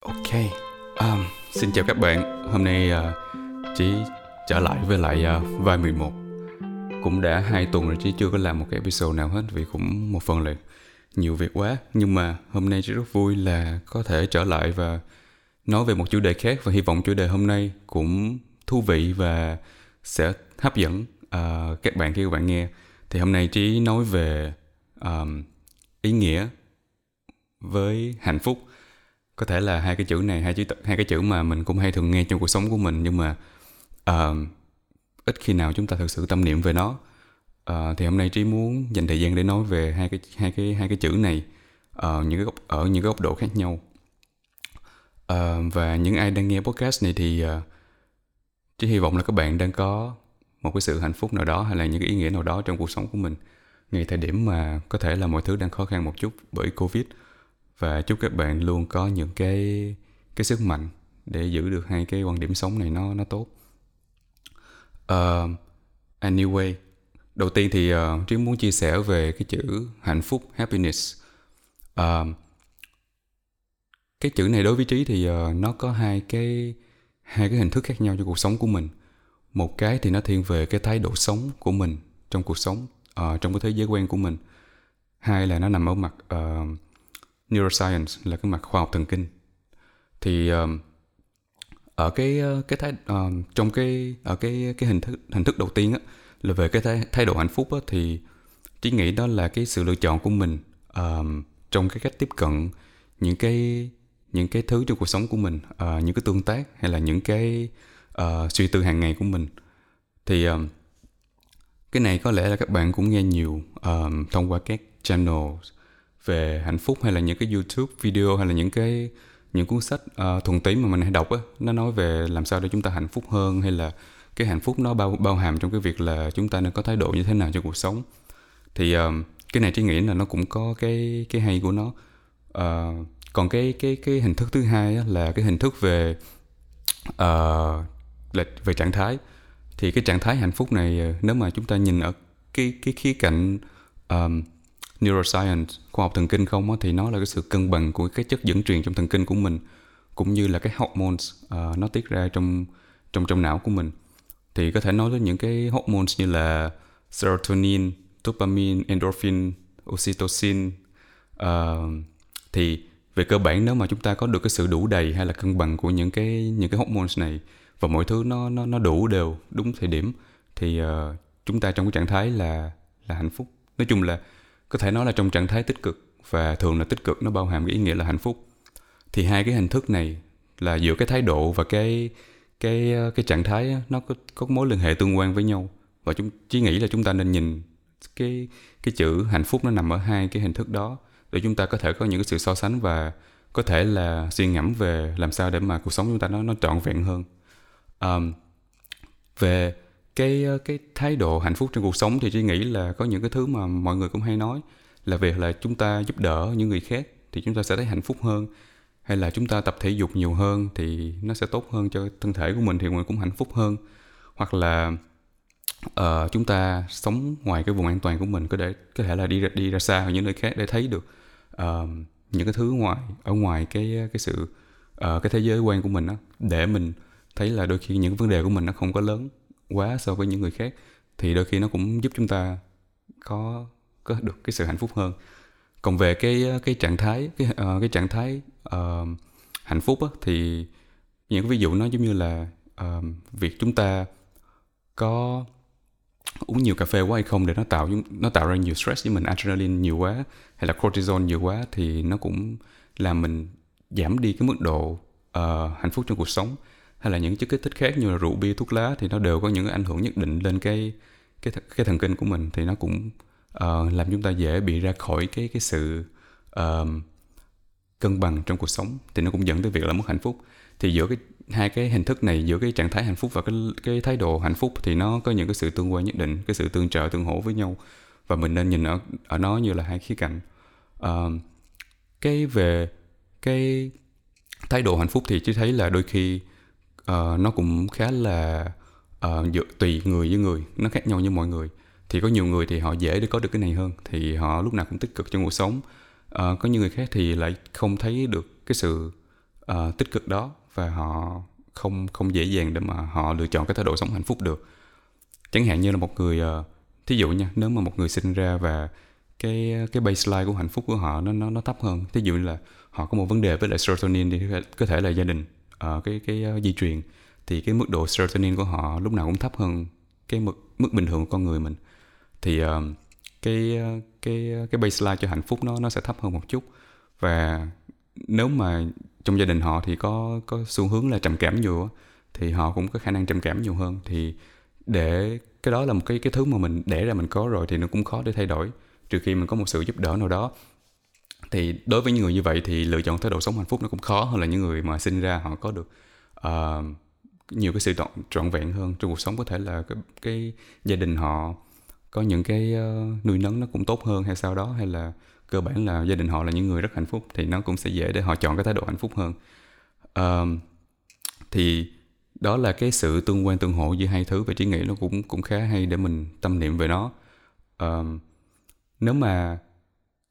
Ok, um, xin chào các bạn. Hôm nay uh, Chí trở lại với lại uh, vai 11. Cũng đã hai tuần rồi Chí chưa có làm một cái episode nào hết vì cũng một phần là nhiều việc quá. Nhưng mà hôm nay chỉ rất vui là có thể trở lại và nói về một chủ đề khác và hy vọng chủ đề hôm nay cũng thú vị và sẽ hấp dẫn uh, các bạn khi các bạn nghe. Thì hôm nay chỉ nói về um, ý nghĩa với hạnh phúc có thể là hai cái chữ này hai chữ hai cái chữ mà mình cũng hay thường nghe trong cuộc sống của mình nhưng mà uh, ít khi nào chúng ta thực sự tâm niệm về nó. Uh, thì hôm nay trí muốn dành thời gian để nói về hai cái hai cái hai cái chữ này uh, những cái góc, ở những cái góc độ khác nhau. Uh, và những ai đang nghe podcast này thì uh, trí hy vọng là các bạn đang có một cái sự hạnh phúc nào đó hay là những cái ý nghĩa nào đó trong cuộc sống của mình. Ngay thời điểm mà có thể là mọi thứ đang khó khăn một chút bởi covid và chúc các bạn luôn có những cái cái sức mạnh để giữ được hai cái quan điểm sống này nó nó tốt. Uh, anyway, đầu tiên thì uh, Trí muốn chia sẻ về cái chữ hạnh phúc happiness. Uh, cái chữ này đối với Trí thì uh, nó có hai cái hai cái hình thức khác nhau cho cuộc sống của mình. Một cái thì nó thiên về cái thái độ sống của mình trong cuộc sống, uh, trong cái thế giới quen của mình. Hai là nó nằm ở mặt uh, neuroscience là cái mặt khoa học thần kinh. Thì um, ở cái ờ, cái thái um, trong cái ở cái cái hình thức hình thức đầu tiên á là về cái thái, thái độ hạnh phúc á thì chỉ nghĩ đó là cái sự lựa chọn của mình um, trong cái cách tiếp cận những cái những cái thứ trong cuộc sống của mình uh, những cái tương tác hay là những cái uh, suy tư hàng ngày của mình. Thì um, cái này có lẽ là các bạn cũng nghe nhiều um, thông qua các channel về hạnh phúc hay là những cái YouTube video hay là những cái những cuốn sách uh, thuần túy mà mình hay đọc á nó nói về làm sao để chúng ta hạnh phúc hơn hay là cái hạnh phúc nó bao bao hàm trong cái việc là chúng ta nên có thái độ như thế nào trong cuộc sống. Thì uh, cái này trí nghĩ là nó cũng có cái cái hay của nó. Uh, còn cái cái cái hình thức thứ hai á, là cái hình thức về uh, là về trạng thái. Thì cái trạng thái hạnh phúc này nếu mà chúng ta nhìn ở cái cái khía cạnh um, neuroscience khoa học thần kinh không á, thì nó là cái sự cân bằng của cái chất dẫn truyền trong thần kinh của mình cũng như là cái hormones uh, nó tiết ra trong trong trong não của mình. Thì có thể nói đến những cái hormones như là serotonin, dopamine, endorphin, oxytocin uh, thì về cơ bản nếu mà chúng ta có được cái sự đủ đầy hay là cân bằng của những cái những cái hormones này và mọi thứ nó nó nó đủ đều đúng thời điểm thì uh, chúng ta trong cái trạng thái là là hạnh phúc. Nói chung là có thể nói là trong trạng thái tích cực và thường là tích cực nó bao hàm cái ý nghĩa là hạnh phúc. Thì hai cái hình thức này là giữa cái thái độ và cái cái cái trạng thái nó có có mối liên hệ tương quan với nhau. Và chúng chỉ nghĩ là chúng ta nên nhìn cái cái chữ hạnh phúc nó nằm ở hai cái hình thức đó để chúng ta có thể có những cái sự so sánh và có thể là suy ngẫm về làm sao để mà cuộc sống chúng ta nó nó trọn vẹn hơn. Um, về cái ờ, cái thái độ hạnh phúc trong cuộc sống thì tôi nghĩ là có những cái thứ mà mọi người cũng hay nói là việc là chúng ta giúp đỡ những người khác thì chúng ta sẽ thấy hạnh phúc hơn. Hay là chúng ta tập thể dục nhiều hơn thì nó sẽ tốt hơn cho thân thể của mình thì mình cũng hạnh phúc hơn. Hoặc là uh, chúng ta sống ngoài cái vùng an toàn của mình có để có thể là đi ra, đi ra xa hoặc những nơi khác để thấy được uh, những cái thứ ngoài ở ngoài cái cái sự uh, cái thế giới quan của mình đó để mình thấy là đôi khi những vấn đề của mình nó không có lớn quá so với những người khác thì đôi khi nó cũng giúp chúng ta có có được cái sự hạnh phúc hơn. Còn về cái cái trạng thái cái uh, cái trạng thái uh, hạnh phúc á, thì những cái ví dụ nó giống như là uh, việc chúng ta có uống nhiều cà phê quá hay không để nó tạo nó tạo ra nhiều stress với mình adrenaline nhiều quá hay là cortisol nhiều quá thì nó cũng làm mình giảm đi cái mức độ uh, hạnh phúc trong cuộc sống hay là những chất kích thích khác như là rượu bia thuốc lá thì nó đều có những ảnh hưởng nhất định lên cái cái cái thần kinh của mình. Thì nó cũng uh, làm chúng ta dễ bị ra khỏi cái cái sự uh, cân bằng trong cuộc sống. Thì nó cũng dẫn tới việc là mất hạnh phúc. Thì giữa cái hai cái hình thức này giữa cái trạng thái hạnh phúc và cái cái thái độ hạnh phúc thì nó có những cái sự tương quan nhất định cái sự tương trợ tương hỗ với nhau. Và mình nên nhìn ở ở nó như là hai khía cạnh. Uh, cái về cái thái độ hạnh phúc thì chỉ thấy là đôi khi uh, nó cũng khá là uh, tùy người với người nó khác nhau như mọi người. Thì có nhiều người thì họ dễ để có được cái này hơn thì họ lúc nào cũng tích cực trong cuộc sống. Uh, có những người khác thì lại không thấy được cái sự uh, tích cực đó và họ không không dễ dàng để mà họ lựa chọn cái thái độ sống hạnh phúc được. Chẳng hạn như là một người uh, thí dụ nha nếu mà một người sinh ra và cái cái baseline của hạnh phúc của họ nó nó nó thấp hơn thí dụ như là họ có một vấn đề với lại serotonin thì có thể là gia đình uh, cái cái uh, di truyền thì cái mức độ serotonin của họ lúc nào cũng thấp hơn cái mức mức bình thường của con người mình. Thì uh, cái cái cái baseline cho hạnh phúc nó nó sẽ thấp hơn một chút. Và nếu mà trong gia đình họ thì có có xu hướng là trầm cảm nhiều thì họ cũng có khả năng trầm cảm nhiều hơn. Thì để cái đó là một cái cái thứ mà mình để ra mình có rồi thì nó cũng khó để thay đổi trừ khi mình có một sự giúp đỡ nào đó thì đối với những người như vậy thì lựa chọn thái độ sống hạnh phúc nó cũng khó hơn là những người mà sinh ra họ có được uh, nhiều cái sự trọn, trọn vẹn hơn trong cuộc sống. Có thể là cái, cái gia đình họ có những cái uh, nuôi nấng nó cũng tốt hơn hay sao đó hay là cơ bản là gia đình họ là những người rất hạnh phúc thì nó cũng sẽ dễ để họ chọn cái thái độ hạnh phúc hơn. Uh, thì đó là cái sự tương quan tương hộ giữa hai thứ và trí nghĩ nó cũng cũng khá hay để mình tâm niệm về nó. Uh, nếu mà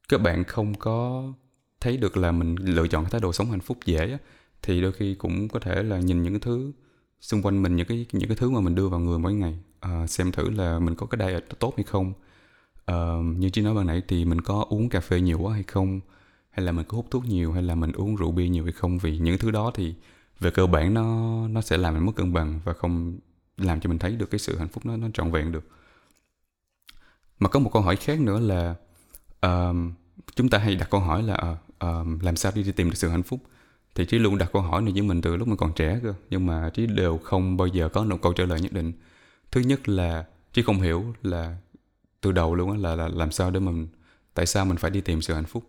các bạn không có thấy được là mình lựa chọn cái thái độ sống hạnh phúc dễ thì đôi khi cũng có thể là nhìn những cái thứ xung quanh mình những cái những cái thứ mà mình đưa vào người mỗi ngày à, xem thử là mình có cái diet tốt hay không. À, như chị nói ban nãy thì mình có uống cà phê nhiều quá hay không? Hay là mình có hút thuốc nhiều hay là mình uống rượu bia nhiều hay không? Vì những thứ đó thì về cơ bản nó nó sẽ làm mình mất cân bằng và không làm cho mình thấy được cái sự hạnh phúc nó nó trọn vẹn được. Mà có một câu hỏi khác nữa là uh, chúng ta hay đặt câu hỏi là uh, làm sao đi, đi tìm được sự hạnh phúc? Thì trí luôn đặt câu hỏi này với mình từ lúc mình còn trẻ cơ nhưng mà trí đều không bao giờ có một câu trả lời nhất định. Thứ nhất là trí không hiểu là từ đầu luôn là, là làm sao để mình tại sao mình phải đi tìm sự hạnh phúc?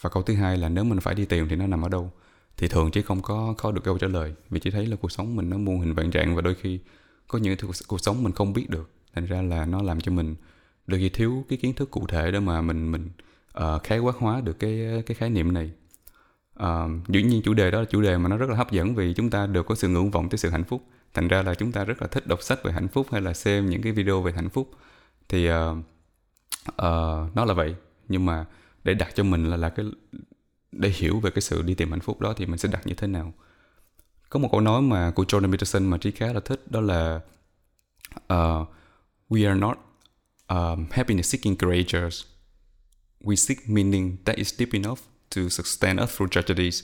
Và câu thứ hai là nếu mình phải đi tìm thì nó nằm ở đâu? Thì thường chỉ không có có được câu trả lời vì chỉ thấy là cuộc sống mình nó muôn hình vạn trạng và đôi khi có những thứ cuộc sống mình không biết được thành ra là nó làm cho mình đôi khi thiếu cái kiến thức cụ thể để mà mình mình uh, khái quát hóa được cái cái khái niệm này. Uh, dĩ nhiên chủ đề đó là chủ đề mà nó rất là hấp dẫn vì chúng ta đều có sự ngưỡng vọng tới sự hạnh phúc. Thành ra là chúng ta rất là thích đọc sách về hạnh phúc hay là xem những cái video về hạnh phúc. Thì uh, uh, nó là vậy. Nhưng mà để đặt cho mình là là cái để hiểu về cái sự đi tìm hạnh phúc đó thì mình sẽ đặt như thế nào? Có một câu nói mà của Jordan Peterson mà trí khá là thích đó là uh, we are not um, happiness seeking creatures we seek meaning that is deep enough to sustain us through tragedies.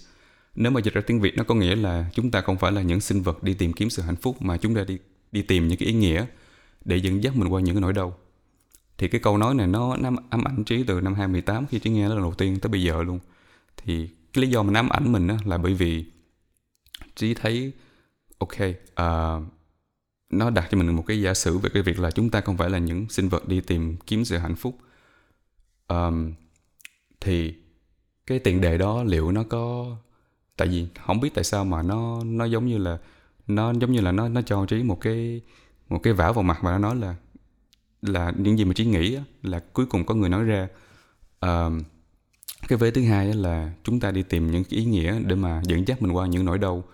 Nếu mà dịch ra tiếng Việt nó có nghĩa là chúng ta không phải là những sinh vật đi tìm kiếm sự hạnh phúc mà chúng ta đi đi tìm những cái ý nghĩa để dẫn dắt mình qua những cái nỗi đau. Thì cái câu nói này nó nắm ám ảnh trí từ năm 2018 khi trí nghe lần đầu tiên tới bây giờ luôn. Thì cái lý do mà ám ảnh mình á, là bởi vì trí thấy ok uh, nó đặt cho mình một cái giả sử về cái việc là chúng ta không phải là những sinh vật đi tìm kiếm sự hạnh phúc. Um, thì cái tiền đề đó liệu nó có tại vì không biết tại sao mà nó nó giống như là nó giống như là nó nó cho trí một cái một cái vả vào mặt và nó nói là là những gì mà trí nghĩ là cuối cùng có người nói ra. Uh, cái vế thứ hai là chúng ta đi tìm những cái ý nghĩa để mà dẫn dắt mình qua những nỗi đau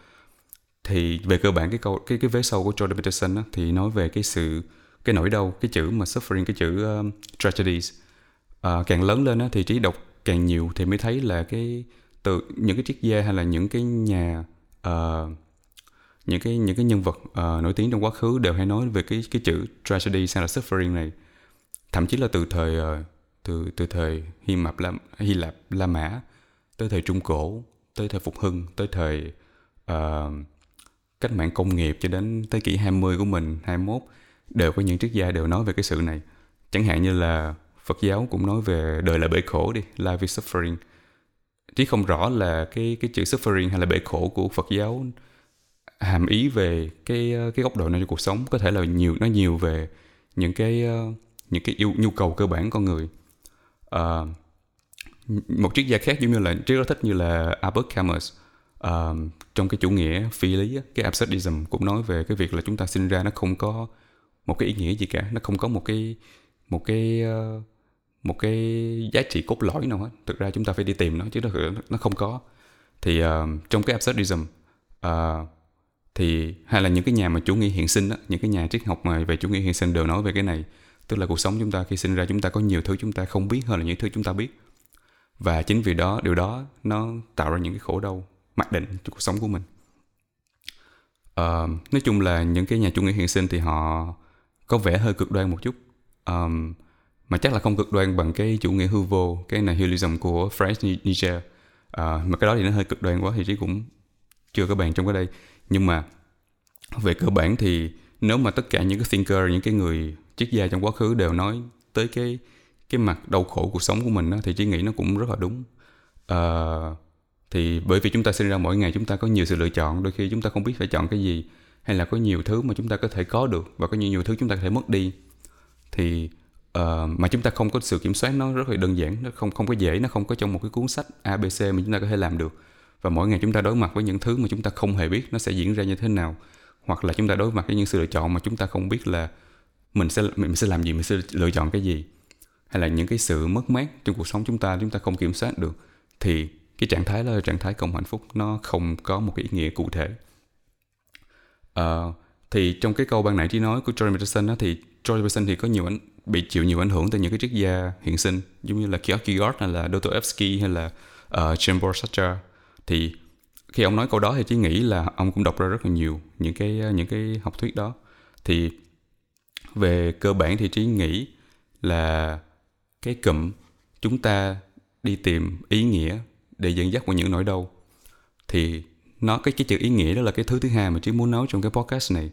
thì về cơ bản cái câu cái cái vế sau của Jordan Peterson á, thì nói về cái sự cái nỗi đau cái chữ mà suffering cái chữ um, tragedies à, càng lớn lên á, thì trí đọc càng nhiều thì mới thấy là cái từ những cái triết gia hay là những cái nhà uh, những cái những cái nhân vật uh, nổi tiếng trong quá khứ đều hay nói về cái cái chữ tragedy hay là suffering này. Thậm chí là từ thời uh, từ từ thời Hy Lạp La, Hy Lạp La Mã tới thời Trung Cổ tới thời Phục Hưng tới thời uh, cách mạng công nghiệp cho đến thế kỷ 20 của mình 21 đều có những triết gia đều nói về cái sự này. Chẳng hạn như là Phật giáo cũng nói về đời là bể khổ đi life is suffering. Chứ không rõ là cái cái chữ suffering hay là bể khổ của Phật giáo hàm ý về cái cái góc độ này cho cuộc sống có thể là nhiều nó nhiều về những cái những cái yêu nhu cầu cơ bản con người. Uh, một triết gia khác giống như là triết rất thích như là Albert Camus uh, trong cái chủ nghĩa phi lý cái absurdism cũng nói về cái việc là chúng ta sinh ra nó không có một cái ý nghĩa gì cả nó không có một cái một cái uh, một cái giá trị cốt lõi nào hết. Thực ra chúng ta phải đi tìm nó chứ nó nó không có. Thì uh, trong cái absurdism uh, thì hay là những cái nhà mà chủ nghĩa hiện sinh đó, những cái nhà triết học mà về chủ nghĩa hiện sinh đều nói về cái này. Tức là cuộc sống chúng ta khi sinh ra chúng ta có nhiều thứ chúng ta không biết hơn là những thứ chúng ta biết. Và chính vì đó điều đó nó tạo ra những cái khổ đau mặc định cho cuộc sống của mình. Uh, nói chung là những cái nhà chủ nghĩa hiện sinh thì họ có vẻ hơi cực đoan một chút. Um, mà chắc là không cực đoan bằng cái chủ nghĩa hư vô cái nihilism của French Nietzsche. Uh, mà cái đó thì nó hơi cực đoan quá thì trí cũng chưa có bàn trong cái đây. Nhưng mà về cơ bản thì nếu mà tất cả những cái thinker những cái người triết gia trong quá khứ đều nói tới cái cái mặt đau khổ cuộc sống của mình đó, thì chỉ nghĩ nó cũng rất là đúng. Uh, thì bởi vì chúng ta sinh ra mỗi ngày chúng ta có nhiều sự lựa chọn đôi khi chúng ta không biết phải chọn cái gì hay là có nhiều thứ mà chúng ta có thể có được và có nhiều nhiều thứ chúng ta có thể mất đi thì uh, mà chúng ta không có sự kiểm soát nó rất là đơn giản nó không không có dễ nó không có trong một cái cuốn sách abc mà chúng ta có thể làm được và mỗi ngày chúng ta đối mặt với những thứ mà chúng ta không hề biết nó sẽ diễn ra như thế nào hoặc là chúng ta đối mặt với những sự lựa chọn mà chúng ta không biết là mình sẽ mình sẽ làm gì mình sẽ lựa chọn cái gì hay là những cái sự mất mát trong cuộc sống chúng ta chúng ta không kiểm soát được thì cái trạng thái đó là trạng thái không hạnh phúc nó không có một cái ý nghĩa cụ thể. Uh, thì trong cái câu ban nãy trí nói của Jordan Peterson đó, thì Jordan Peterson thì có nhiều ảnh bị chịu nhiều ảnh hưởng từ những cái triết gia hiện sinh giống như là Kierkegaard hay là Dostoevsky hay là uh, Jean-Paul Sartre thì khi ông nói câu đó thì chỉ nghĩ là ông cũng đọc ra rất là nhiều những cái những cái học thuyết đó. Thì về cơ bản thì trí nghĩ là cái cụm chúng ta đi tìm ý nghĩa để dẫn dắt qua những nỗi đau. Thì nó cái cái chữ ý nghĩa đó là cái thứ thứ hai mà trí muốn nói trong cái podcast này.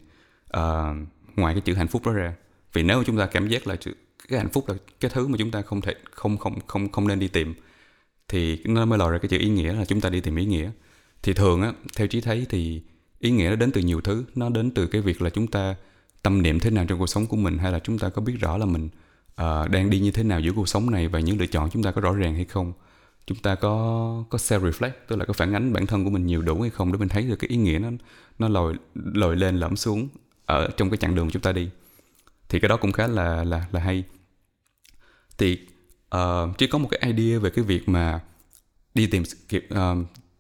À, ngoài cái chữ hạnh phúc đó ra. Vì nếu chúng ta cảm giác là chữ, cái hạnh phúc là cái thứ mà chúng ta không thể không không không không nên đi tìm thì nó mới lòi ra cái chữ ý nghĩa là chúng ta đi tìm ý nghĩa. Thì thường á theo trí thấy thì ý nghĩa nó đến từ nhiều thứ. Nó đến từ cái việc là chúng ta tâm niệm thế nào trong cuộc sống của mình hay là chúng ta có biết rõ là mình uh, đang đi như thế nào giữa cuộc sống này và những lựa chọn chúng ta có rõ ràng hay không chúng ta có có self reflect tức là có phản ánh bản thân của mình nhiều đủ hay không để mình thấy được cái ý nghĩa nó nó lồi lồi lên lõm xuống ở trong cái chặng đường chúng ta đi. Thì cái đó cũng khá là là là hay. Thì uh, chỉ có một cái idea về cái việc mà đi tìm uh,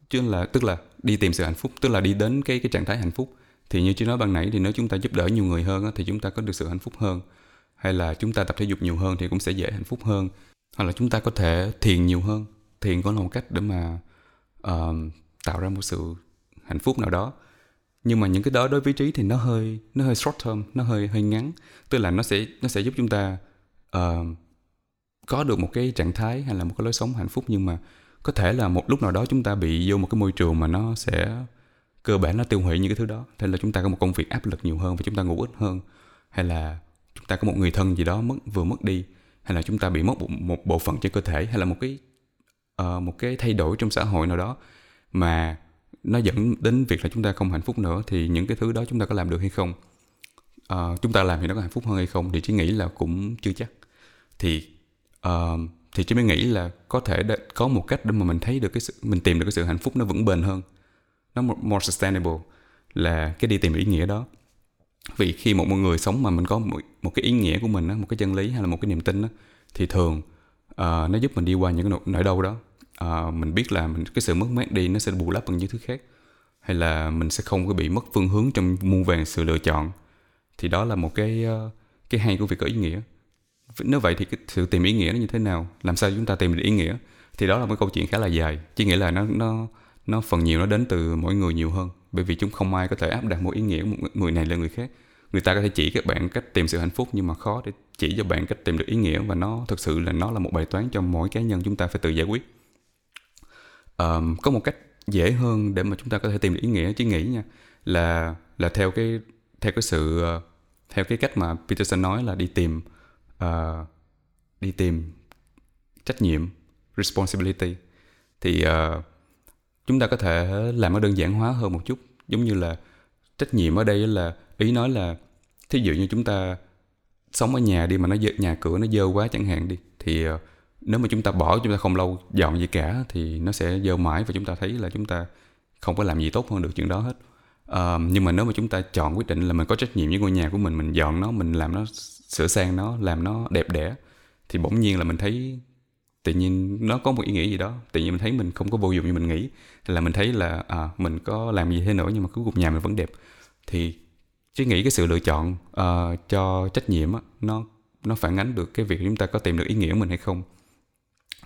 chứ là tức là đi tìm sự hạnh phúc tức là đi đến cái cái trạng thái hạnh phúc. Thì như chưa nói ban nãy thì nếu chúng ta giúp đỡ nhiều người hơn thì chúng ta có được sự hạnh phúc hơn. Hay là chúng ta tập thể dục nhiều hơn thì cũng sẽ dễ hạnh phúc hơn. Hoặc là chúng ta có thể thiền nhiều hơn thiền cũng là một cách để mà uh, tạo ra một sự hạnh phúc nào đó. Nhưng mà những cái đó đối với trí thì nó hơi nó hơi short term nó hơi hơi ngắn. Tức là nó sẽ nó sẽ giúp chúng ta uh, có được một cái trạng thái hay là một cái lối sống hạnh phúc. Nhưng mà có thể là một lúc nào đó chúng ta bị vô một cái môi trường mà nó sẽ cơ bản nó tiêu hủy những cái thứ đó. Thế là chúng ta có một công việc áp lực nhiều hơn và chúng ta ngủ ít hơn. Hay là chúng ta có một người thân gì đó mất vừa mất đi. Hay là chúng ta bị mất một, một bộ phận trên cơ thể. Hay là một cái uh, một cái thay đổi trong xã hội nào đó mà nó dẫn đến việc là chúng ta không hạnh phúc nữa thì những cái thứ đó chúng ta có làm được hay không? Uh, chúng ta làm thì nó có hạnh phúc hơn hay không? Thì chỉ nghĩ là cũng chưa chắc. Thì uh, thì chỉ mới nghĩ là có thể có một cách để mà mình thấy được cái sự, mình tìm được cái sự hạnh phúc nó vững bền hơn nó more sustainable là cái đi tìm ý nghĩa đó. Vì khi một người sống mà mình có một, một cái ý nghĩa của mình á một cái chân lý hay là một cái niềm tin đó, thì thường uh, nó giúp mình đi qua những cái nỗi đau đó. Uh, mình biết là mình cái sự mất mát đi nó sẽ bù lấp bằng những thứ khác. Hay là mình sẽ không có bị mất phương hướng trong muôn vàng sự lựa chọn. Thì đó là một cái uh, cái hay của việc có ý nghĩa. Nếu vậy thì cái sự tìm ý nghĩa nó như thế nào? Làm sao chúng ta tìm được ý nghĩa? Thì đó là một câu chuyện khá là dài. Chỉ nghĩa là nó nó nó phần nhiều nó đến từ mỗi người nhiều hơn. Bởi vì chúng không ai có thể áp đặt một ý nghĩa của một người này lên người khác người ta có thể chỉ các bạn cách tìm sự hạnh phúc nhưng mà khó để chỉ cho bạn cách tìm được ý nghĩa và nó thực sự là nó là một bài toán cho mỗi cá nhân chúng ta phải tự giải quyết. Um, có một cách dễ hơn để mà chúng ta có thể tìm được ý nghĩa chứ nghĩ nha là là theo cái theo cái sự ờ, theo cái cách mà Peterson nói là đi tìm uh, đi tìm trách nhiệm responsibility. Thì uh, chúng ta có thể làm nó đơn giản hóa hơn một chút. Giống như là trách nhiệm ở đây là ý nói là thí dụ như chúng ta sống ở nhà đi mà nó dơ, nhà cửa nó dơ quá chẳng hạn đi thì uh, nếu mà chúng ta bỏ chúng ta không lâu dọn gì cả thì nó sẽ dơ mãi và chúng ta thấy là chúng ta không có làm gì tốt hơn được chuyện đó hết. Uh, nhưng mà nếu mà chúng ta chọn quyết định là mình có trách nhiệm với ngôi nhà của mình mình dọn nó mình làm nó sửa sang nó làm nó đẹp đẽ thì bỗng nhiên là mình thấy tự nhiên nó có một ý nghĩa gì đó tự nhiên mình thấy mình không có vô dụng như mình nghĩ. Là mình thấy là à, mình có làm gì thế nữa nhưng mà cuối cùng nhà mình vẫn đẹp. Thì chứ nghĩ cái sự lựa chọn uh, cho trách nhiệm á, nó nó phản ánh được cái việc chúng ta có tìm được ý nghĩa của mình hay không.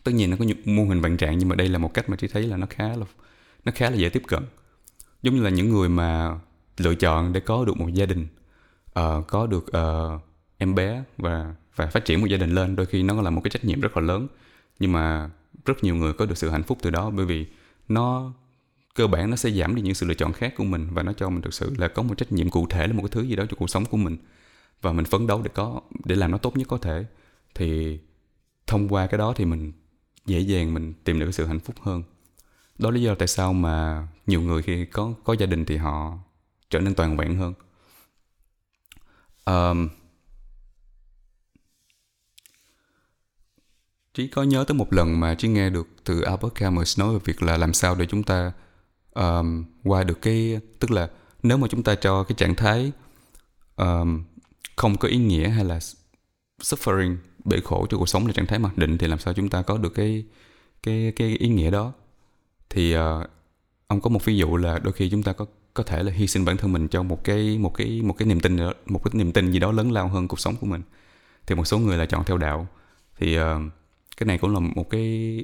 Tất nhiên nó có những mô hình vạn trạng nhưng mà đây là một cách mà chị thấy là nó khá là nó khá là dễ tiếp cận. Giống như là những người mà lựa chọn để có được một gia đình uh, có được uh, em bé và và phát triển một gia đình lên đôi khi nó là một cái trách nhiệm rất là lớn. Nhưng mà rất nhiều người có được sự hạnh phúc từ đó bởi vì nó cơ bản nó sẽ giảm đi những sự lựa chọn khác của mình và nó cho mình thực sự là có một trách nhiệm cụ thể là một cái thứ gì đó cho cuộc sống của mình. Và mình phấn đấu để có để làm nó tốt nhất có thể. Thì thông qua cái đó thì mình dễ dàng mình tìm được cái sự hạnh phúc hơn. Đó là lý do tại sao mà nhiều người khi có có gia đình thì họ trở nên toàn vẹn hơn. Um, Trí có nhớ tới một lần mà Trí nghe được từ Albert Camus nói về việc là làm sao để chúng ta um, qua được cái tức là nếu mà chúng ta cho cái trạng thái um, không có ý nghĩa hay là suffering bể khổ cho cuộc sống là trạng thái mặc định thì làm sao chúng ta có được cái cái cái ý nghĩa đó? Thì uh, ông có một ví dụ là đôi khi chúng ta có có thể là hy sinh bản thân mình cho một cái một cái một cái niềm tin một cái niềm tin gì đó lớn lao hơn cuộc sống của mình. Thì một số người là chọn theo đạo. Thì uh, cái này cũng là một cái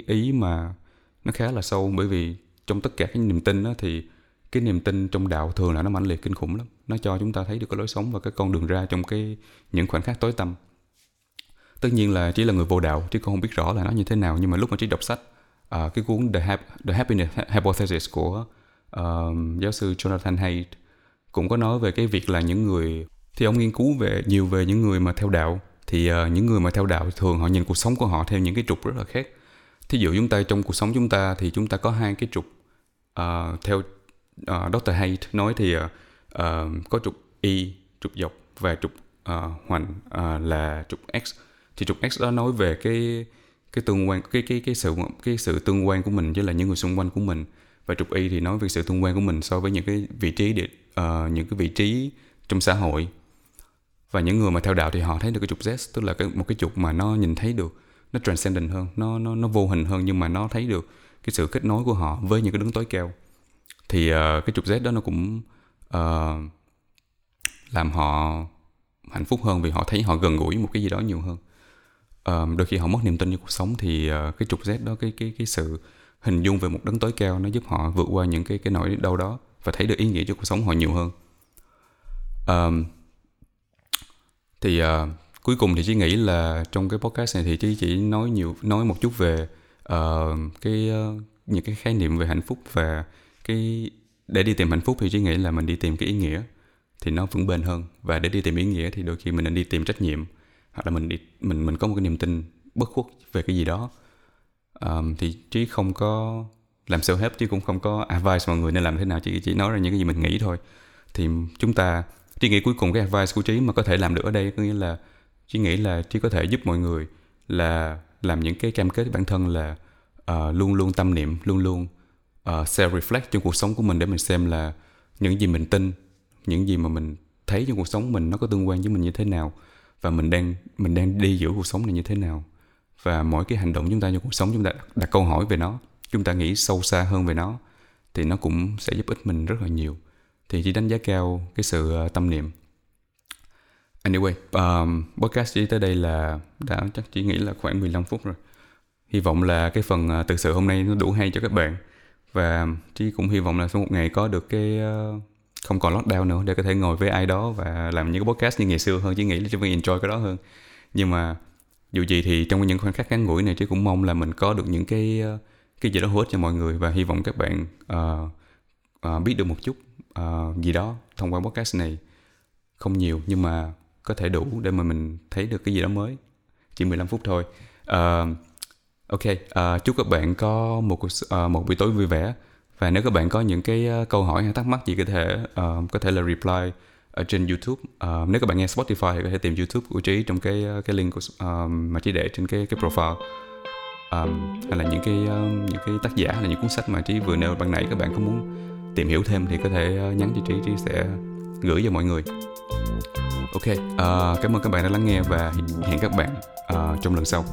ý mà nó khá là sâu bởi vì trong tất cả cái niềm tin đó thì cái niềm tin trong đạo thường là nó mãnh liệt kinh khủng lắm. Nó cho chúng ta thấy được cái lối sống và cái con đường ra trong cái những khoảnh khắc tối tăm. Tất nhiên là chỉ là người vô đạo chứ con không biết rõ là nó như thế nào nhưng mà lúc mà chỉ đọc sách uh, cái cuốn The, Hap- The Happiness Hypothesis của uh, giáo sư Jonathan Haidt cũng có nói về cái việc là những người thì ông nghiên cứu về nhiều về những người mà theo đạo thì uh, những người mà theo đạo thường họ nhìn cuộc sống của họ theo những cái trục rất là khác thí dụ chúng ta trong cuộc sống chúng ta thì chúng ta có hai cái trục uh, theo ờ, uh, Dr. Haidt nói thì uh, uh, có trục y trục dọc và trục uh, hoành uh, là trục x. Thì trục x đó nói về cái cái tương quan cái cái cái sự cái sự tương quan của mình với là những người xung quanh của mình. Và trục y thì nói về sự tương quan của mình so với những cái vị trí địa uh, những cái vị trí trong xã hội. Và những người mà theo đạo thì họ thấy được cái trục Z tức là cái, một cái trục mà nó nhìn thấy được nó transcendent hơn nó nó nó vô hình hơn nhưng mà nó thấy được cái sự kết nối của họ với những cái đứng tối cao. Thì uh, cái trục Z đó nó cũng uh, làm họ hạnh phúc hơn vì họ thấy họ gần gũi một cái gì đó nhiều hơn. Uh, đôi khi họ mất niềm tin trong cuộc sống thì uh, cái trục Z đó cái cái cái sự hình dung về một đấng tối cao nó giúp họ vượt qua những cái cái nỗi đau đó và thấy được ý nghĩa cho cuộc sống họ nhiều hơn. Um, thì uh, cuối cùng thì chỉ nghĩ là trong cái podcast này thì chỉ chỉ nói nhiều nói một chút về uh, cái uh, những cái khái niệm về hạnh phúc và cái để đi tìm hạnh phúc thì chỉ nghĩ là mình đi tìm cái ý nghĩa thì nó vững bền hơn. Và để đi tìm ý nghĩa thì đôi khi mình nên đi tìm trách nhiệm hoặc là mình đi mình mình có một cái niềm tin bất khuất về cái gì đó. Um, thì trí không có làm self help chứ cũng không có advice mọi người nên làm thế nào chỉ chỉ nói ra những cái gì mình nghĩ thôi. Thì chúng ta trí nghĩ cuối cùng cái advice của trí mà có thể làm được ở đây có nghĩa là chỉ nghĩ là chỉ có thể giúp mọi người là làm những cái cam kết với bản thân là uh, luôn luôn tâm niệm luôn luôn ờ, uh, self reflect trong cuộc sống của mình để mình xem là những gì mình tin những gì mà mình thấy trong cuộc sống mình nó có tương quan với mình như thế nào và mình đang mình đang đi giữa cuộc sống này như thế nào. Và mỗi cái hành động chúng ta trong cuộc sống chúng ta đặt, đặt câu hỏi về nó chúng ta nghĩ sâu xa hơn về nó thì nó cũng sẽ giúp ích mình rất là nhiều. Thì chỉ đánh giá cao cái sự ờ, tâm niệm anyway um, podcast chỉ tới đây là đã chắc chỉ nghĩ là khoảng 15 phút rồi. Hy vọng là cái phần à, uh, tự sự hôm nay nó đủ hay cho các bạn. Và chỉ cũng hy vọng là sau một ngày có được cái uh, không còn lockdown nữa để có thể ngồi với ai đó và làm những cái podcast như ngày xưa hơn. Chỉ nghĩ là chỉ mình enjoy cái đó hơn. Nhưng mà dù gì thì trong những khoảnh khắc ngắn ngủi này chứ cũng mong là mình có được những cái ờ, cái gì đó hữu ích cho mọi người. Và hy vọng các bạn uh, uh, biết được một chút uh, gì đó thông qua podcast này. Không nhiều nhưng mà có thể đủ để mà mình thấy được cái gì đó mới. Chỉ 15 phút thôi. Uh, ok uh, chúc các bạn có một uh, một buổi tối vui vẻ. Và nếu các bạn có những cái câu hỏi hay thắc mắc gì có thể uh, có thể là reply ở trên YouTube. Uh, nếu các bạn nghe Spotify thì có thể tìm YouTube của trí trong cái cái link của, uh, mà trí để trên cái cái profile. Um, hay là những cái uh, những cái tác giả hay là những cuốn sách mà trí vừa nêu ban nãy các bạn có muốn tìm hiểu thêm thì có thể nhắn cho trí trí sẽ gửi cho mọi người ok uh, cảm ơn các bạn đã lắng nghe và hẹn các bạn uh, trong lần sau.